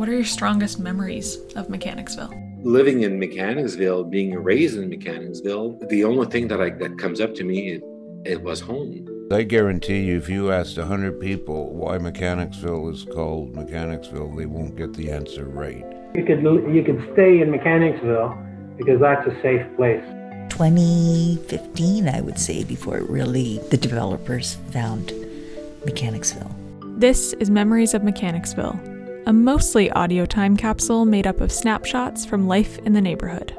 What are your strongest memories of Mechanicsville? Living in Mechanicsville, being raised in Mechanicsville, the only thing that I, that comes up to me it, it was home. I guarantee you, if you asked 100 people why Mechanicsville is called Mechanicsville, they won't get the answer right. You could you could stay in Mechanicsville because that's a safe place. 2015, I would say, before really the developers found Mechanicsville. This is Memories of Mechanicsville, a mostly audio time capsule made up of snapshots from life in the neighborhood.